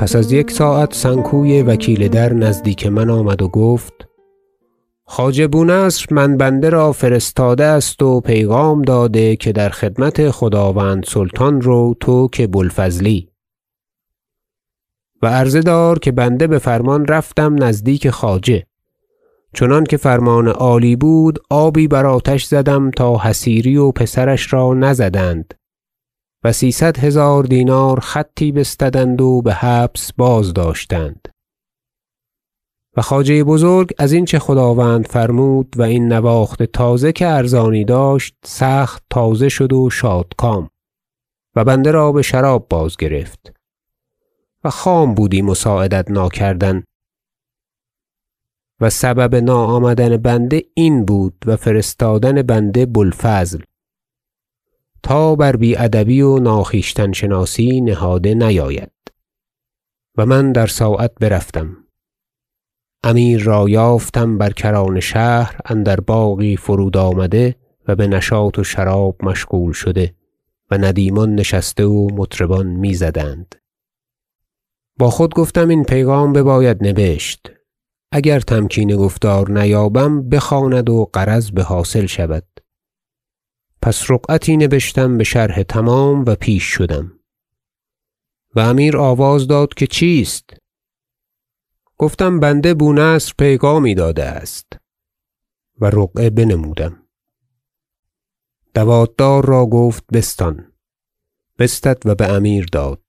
پس از یک ساعت سنکوی وکیل در نزدیک من آمد و گفت خواجه بونصر من بنده را فرستاده است و پیغام داده که در خدمت خداوند سلطان رو تو که بوالفضلی. و عرضه دار که بنده بفرمان رفتم نزدیک خواجه. چنانکه فرمان عالی بود آبی بر آتش زدم تا حصیری و پسرش را نزدند. و سیصد هزار دینار خطی بستدند و بحبس بازداشتند و خواجه بزرگ ازین چه خداوند فرمود و این نواخت تازه که ارزانی داشت سخت تازه شد و شادکام و بنده را بشراب بازگرفت و خام بودی مساعدت ناکردن. و سبب ناآمدن بنده این بود و فرستادن بنده بوالفضل. تا بر بی ادبی و ناخویشتن شناسی نهاده نیاید. و من در ساعت برفتم. امیر را یافتم بر کران شهر اندر باغی فرود آمده و بنشاط و شراب مشغول شده و ندیمان نشسته و مطربان می‌زدند با خود گفتم این پیغام بباید نبشت. اگر تمکین گفتار نیابم بخواند و غرض بحاصل شود. پس رقعتی نبشتم بشرح تمام و پیش شدم. و امیر آواز داد که چیست؟ گفتم بنده بونصر پیغامی داده است. و رقعه بنمودم. دوات دار را گفت بستان. بستد و بامیر داد.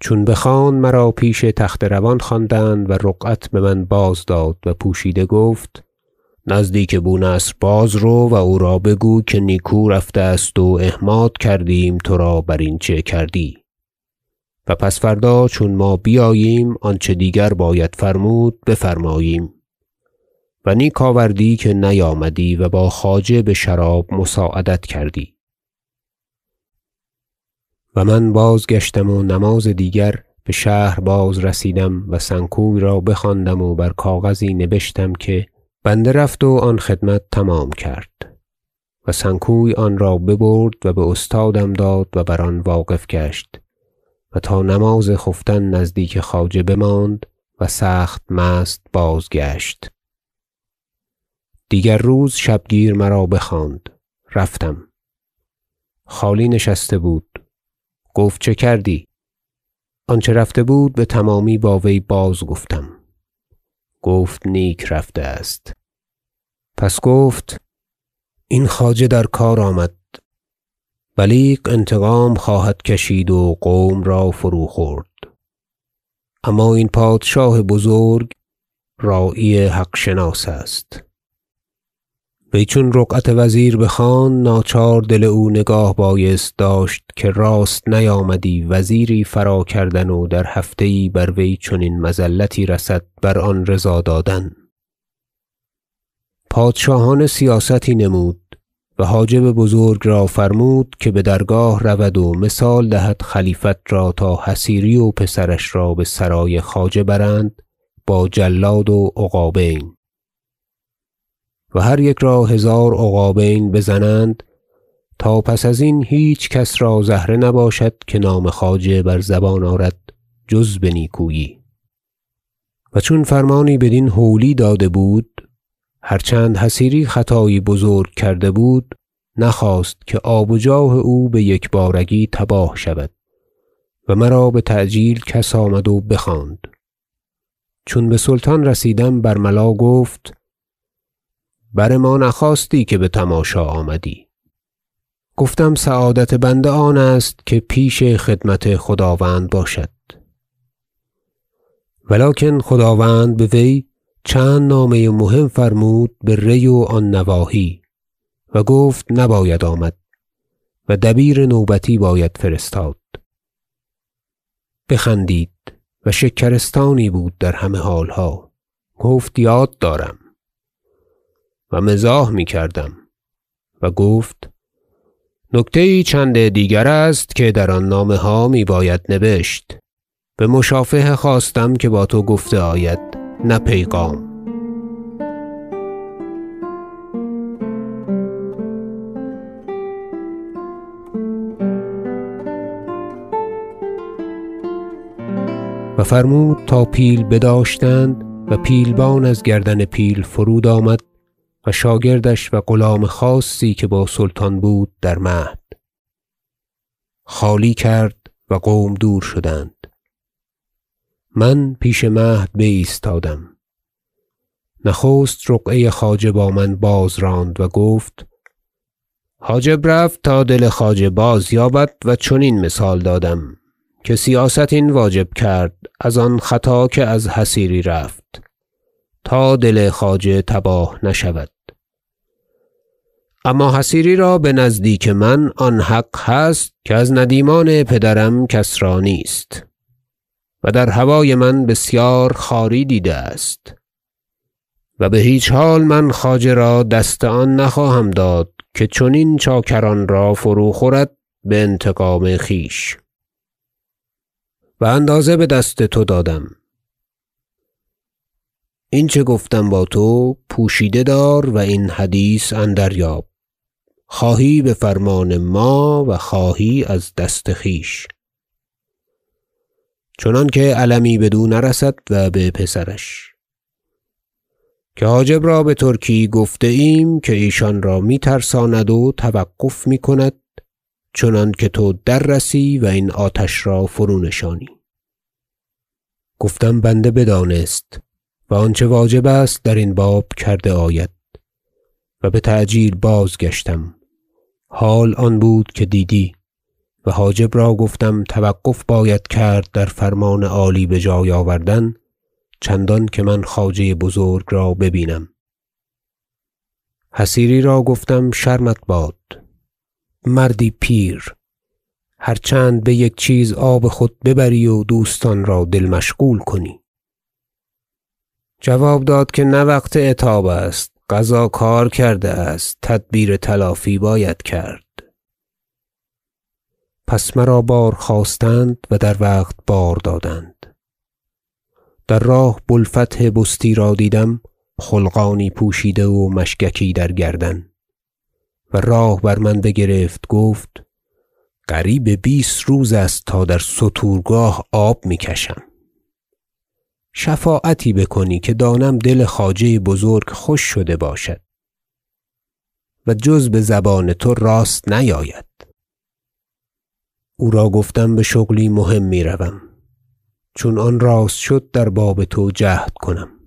چون بخواند مرا پیش تخت روان خواندند و رقعت بمن باز داد و پوشیده گفت نزدیک بونصر بازرو و او را بگوی که نیکو رفته است و احماد کردیم ترا برین چه کردی. و پس فردا چون ما بیاییم آنچه دیگر باید فرمود بفرماییم. و نیک آوردی که نیامدی و با خواجه بشراب مساعدت کردی. و من بازگشتم و نماز دیگر بشهر بازرسیدم و سنکوی را بخواندم و بر کاغذی نبشتم که بنده رفت و آن خدمت تمام کرد و سنکوی آن را ببرد و باستادم داد و بر آن واقف گشت و تا نماز خفتن نزدیک خواجه بماند و سخت مست بازگشت. دیگر روز شبگیر مرا بخواند. رفتم. خالی نشسته بود. گفت چه کردی؟ آنچه رفته بود بتمامی با وی بازگفتم. گفت نیک رفته است. پس گفت این خواجه در کار آمد. بلیغ انتقام خواهد کشید و قوم را فروخورد اما این پادشاه بزرگ راعی حق شناس است. وی چون رقعت وزیر بخواند ناچار دل او نگاه بایست داشت که راست نیامدی وزیری فراکردن و در هفته یی بر وی چنین مذلتی رسد بر آن رضا دادن. پادشاهانه سیاستی نمود و حاجب بزرگ را فرمود که بدرگاه رود و مثال دهد خلیفت را تا حصیری و پسرش را بسرای خواجه برند با جلاد و عقابین. و هر یک را هزار عقابین بزنند تا پس ازین هیچ کس را زهره نباشد که نام خواجه بر زبان آرد جز بنیکویی و چون فرمانی بدین هولی داده بود هر چند حصیری خطایی بزرگ کرده بود نخواست که آب و جاه او بیکبارگی تباه شود و مرا بتعجیل کس آمد و بخواند. چون بسلطان رسیدم برملا گفت بر ما نخواستی که بتماشا آمدی. گفتم سعادت بنده آن است که پیش خدمت خداوند باشد. و لکن خداوند بوی چند نامه مهم فرمود به ری و آن نواحی و گفت نباید آمد و دبیر نوبتی باید فرستاد. بخندید و شکرستانی بود در همه حالها. گفت یاد دارم. و مزاح می‌کردم و گفت نکته چند دیگر است که در آن نامه ها میباید نبشت. بمشافهه خواستم که با تو گفته آید نه پیغام. و فرمود تا پیل بداشتند و پیلبان از گردن پیل فرود آمد و شاگردش و غلام خاصی که با سلطان بود در مهد. خالی کرد و قوم دور شدند. من پیش مهد بایستادم. نخست رقعه خواجه با من باز راند و گفت حاجب رفت تا دل خواجه بازیابد و چنین مثال دادم که سیاست این واجب کرد از آن خطا که از حصیری رفت تا دل خواجه تباه نشود. اما حصیری را به نزدیک من آن حق هست که از ندیمان پدرم کس را نیست و در هوای من بسیار خواری دیده است و به هیچ حال من خواجه را دست آن نخواهم داد که چنین چاکران را فرو خورد به انتقام خویش و اندازه به دست تو دادم. این چه گفتم با تو پوشیده دار و این حدیث اندریاب. خواهی به فرمان ما و خواهی از دست خویش چنانکه المی بدو نرسد و به پسرش. که حاجب را به ترکی گفته ایم که ایشان را می ترساند و توقف می کند چنانکه تو در رسی و این آتش را فرونشانی گفتم بنده بدانست و آنچه واجب است درین باب کرده آید و به تعجیل بازگشتم. حال آن بود که دیدی و حاجب را گفتم توقف باید کرد در فرمان عالی بجای آوردن چندان که من خواجه بزرگ را ببینم. حصیری را گفتم شرمت باد. مردی پیر هر چند به یک چیز آب خود ببری و دوستان را دل مشغول کنی. جواب داد که نه وقت عتاب است. قضا کار کرده است تدبیر تلافی باید کرد. پس مرا بار خواستند و در وقت بار دادند. در راه بو الفتح بستی را دیدم خلقانی پوشیده و مشگکی در گردن. و راه بر من بگرفت گفت قریب بیست روز است تا در ستورگاه آب می کشم شفاعتی بکنی که دانم دل خواجه بزرگ خوش شده باشد و جز به زبان تو راست نیاید. او را گفتم به شغلی مهم می‌روم چون آن راست شد در باب تو جهد کنم.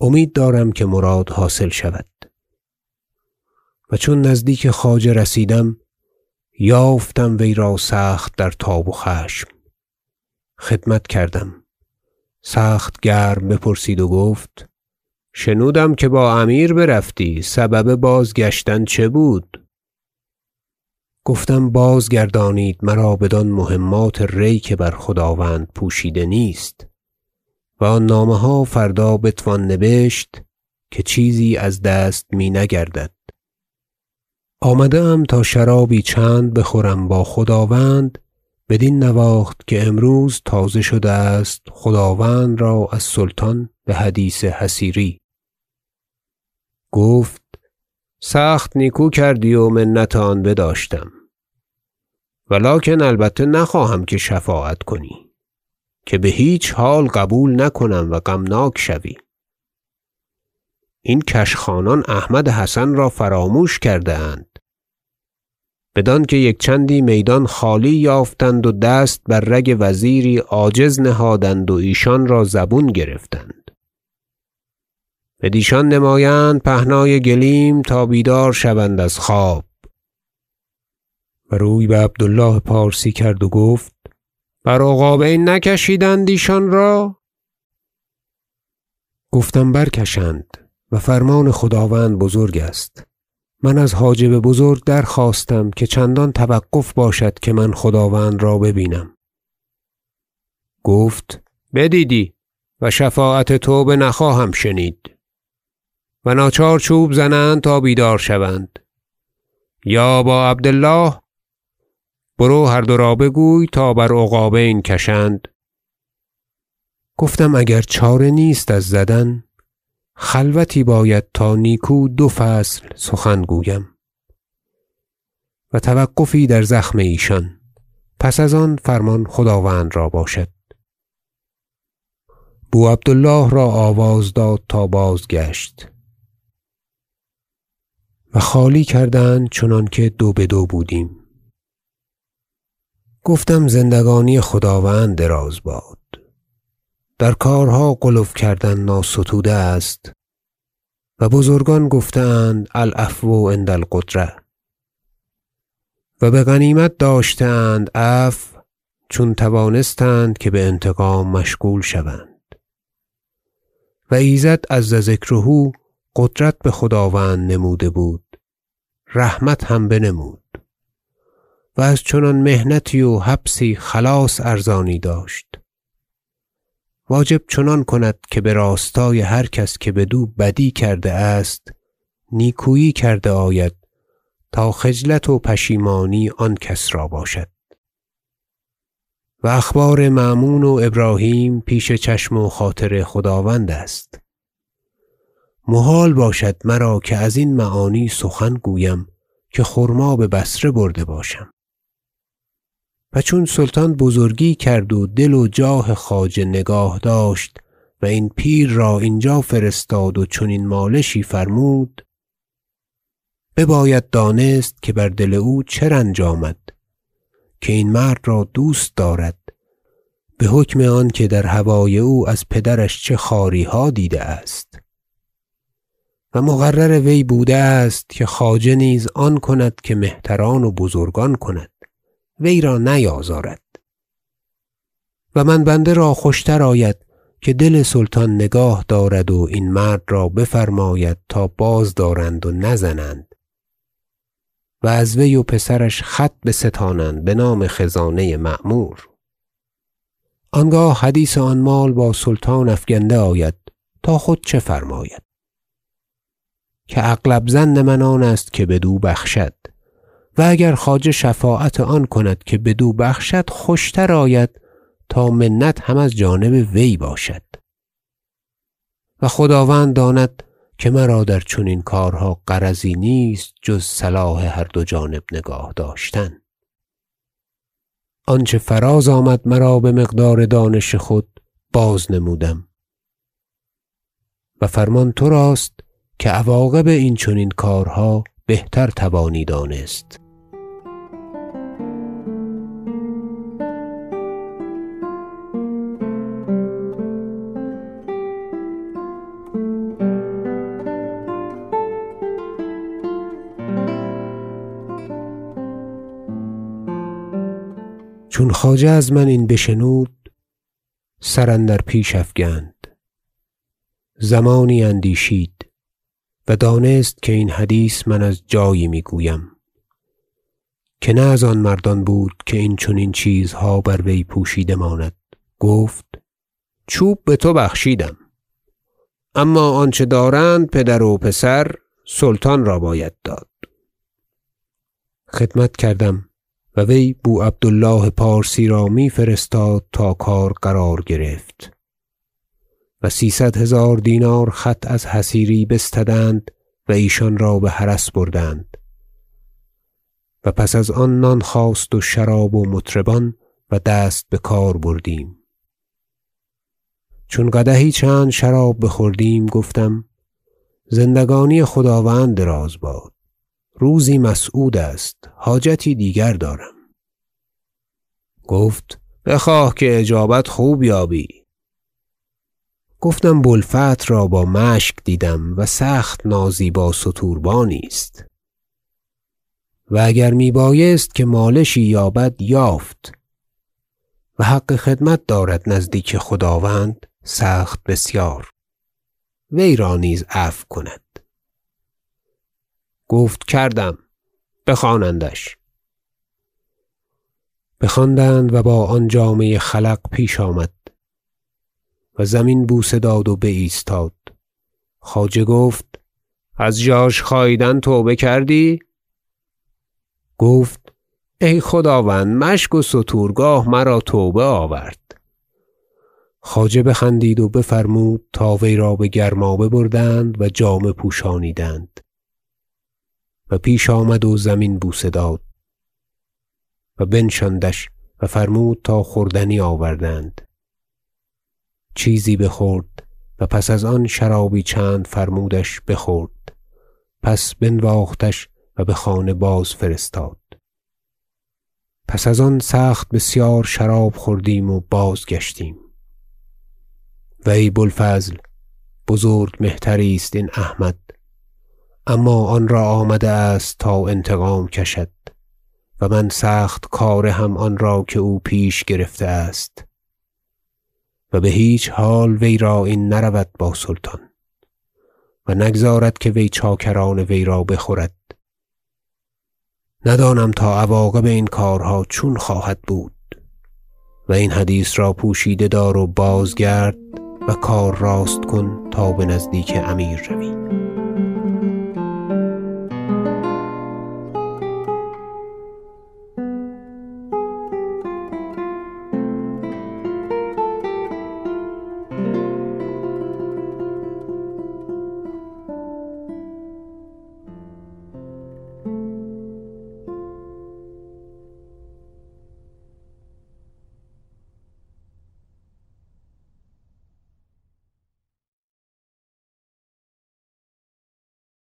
امید دارم که مراد حاصل شود. و چون نزدیک خواجه رسیدم یافتم وی را سخت در تاب و خشم. خدمت کردم. سخت گرم بپرسید و گفت شنودم که با امیر برفتی سبب بازگشتن چه بود؟ گفتم بازگردانید مرا بدان مهمات ری که بر خداوند پوشیده نیست. و آن نامه ها فردا بتوان نبشت که چیزی از دست می نگردد. آمده تا شرابی چند بخورم با خداوند بدین نواخت که امروز تازه شده است خداوند را از سلطان به حدیث حصیری. گفت سخت نیکو کردی و منت آن بداشتم. ولکن البته نخواهم که شفاعت کنی که به هیچ حال قبول نکنم و غمناک شوی. این کشخانان احمد حسن را فراموش کرده اند. بدانکه یک چندی میدان خالی یافتند و دست بر رگ وزیری عاجز نهادند و ایشان را زبون گرفتند. بدیشان نمایند پهنای گلیم تا بیدار شوند از خواب. و روی به عبد الله پارسی کرد و گفت بر عقابین نکشیدند ایشان را؟ گفتم برکشند و فرمان خداوند بزرگ است. من از حاجب بزرگ درخواستم که چندان توقف باشد که من خداوند را ببینم. گفت بدیدی و شفاعت تو بنخواهم شنید. و ناچار چوب زنند تا بیدار شوند. یا با عبد الله برو هر دو را بگوی تا بر عقابین کشند. گفتم اگر چاره نیست از زدن خلوتی باید تا نیکو دو فصل سخن گویم و توقفی در زخم ایشان. پس از آن فرمان خداوند را باشد. بو عبد الله را آواز داد تا بازگشت. و خالی کردند چنانکه دو بدو بودیم. گفتم زندگانی خداوند دراز باد. در کارها غلو کردن ناستوده است و بزرگان گفته اند العفو عند القدرة و بغنیمت داشته اند عفو چون توانستند که بانتقام مشغول شوند و ایزد عز ذکره قدرت بخداوند نموده بود رحمت هم بنمود و از چنان محنتی و حبسی خلاص ارزانی داشت واجب چنان کند که براستای هر کس که بدو بدی کرده است نیکویی کرده آید تا خجلت و پشیمانی آن کس را باشد. و اخبار مأمون و ابراهیم پیش چشم و خاطر خداوند است. محال باشد مرا که ازین معانی سخن گویم که خرما ببصره برده باشم. و چون سلطان بزرگی کرد و دل و جاه خواجه نگاه داشت و این پیر را اینجا فرستاد و چنین مالشی فرمود بباید دانست که بر دل او چه رنج آمد که این مرد را دوست دارد بحکم آنکه در هوای او از پدرش چه خواریها دیده است. و مقرر وی بوده است که خواجه نیز آن کند که مهتران و بزرگان کند. وی را نیازارد. و من بنده را خوشتر آید که دل سلطان نگاه دارد و این مرد را بفرماید تا بازدارند و نزنند و از وی و پسرش خط بستانند بنام خزانه معمور آنگاه حدیث آن مال با سلطان افگنده آید تا خود چه فرماید؟ که اغلب ظن من آن است که بدو بخشد. و اگر خواجه شفاعت آن کند که بدو بخشد خوشتر آید تا منت هم از جانب وی باشد. و خداوند داند که مرا در چنین کارها غرضی نیست جز صلاح هر دو جانب نگاه داشتن. آنچه فراز آمد مرا بمقدار دانش خود بازنمودم و فرمان تراست که عواقب این چنین کارها بهتر توانی دانست. چون خواجه از من این بشنود سر اندر پیش افگند. زمانی اندیشید و دانست که این حدیث من از جایی می‌گویم. که نه از آن مردان بود که این چنین چیزها بر وی پوشیده ماند. گفت چوب بتو بخشیدم. اما آنچه دارند پدر و پسر سلطان را باید داد. خدمت کردم. و وی بو عبد الله پارسی را می فرستاد تا کار قرار گرفت. و سیصد هزار دینار خط از حصیری بستدند و ایشان را بحرس بردند. و پس از آن نان خواست و شراب و مطربان و دست بکار بردیم. چون قدحی چند شراب بخوردیم گفتم زندگانی خداوند دراز باد. روزی مسعود است حاجتی دیگر دارم. گفت بخواه که اجابت خوب یابی. گفتم بو الفتح را با مشک دیدم و سخت نازیبا ستوربانی است. و اگر می بایست که مالشی یابد یافت. و حق خدمت دارد نزدیک خداوند سخت بسیار. وی را نیز عفو کند. گفت کردم. بخوانندش. بخواندند و با آن جامه خلق پیش آمد. و زمین بوسه داد و بایستاد. خواجه گفت از ژاژ خاییدن توبه کردی؟ گفت ای خداوند مشک و ستورگاه مرا توبه آورد. خواجه بخندید و بفرمود تا وی را بگرمابه بردند و جامه پوشانیدند. و پیش آمد و زمین بوسه داد و بنشاندش و فرمود تا خوردنی آوردند. چیزی بخورد و پس از آن شرابی چند فرمودش بخورد. پس بنواختش و بخانه بازفرستاد پس از آن سخت بسیار شراب خوردیم و بازگشتیم. ای بو الفضل بزرگ مهتری است این احمد. اما آن را آمده است تا انتقام کشد و من سخت کارهم آن را که او پیش گرفته است. و بهیچ حال وی را این نرود با سلطان و نگذارد که وی چاکران وی را بخورد. ندانم تا عواقب این کارها چون خواهد بود و این حدیث را پوشیده دار و بازگرد و کار راست کن تا بنزدیک امیر روی.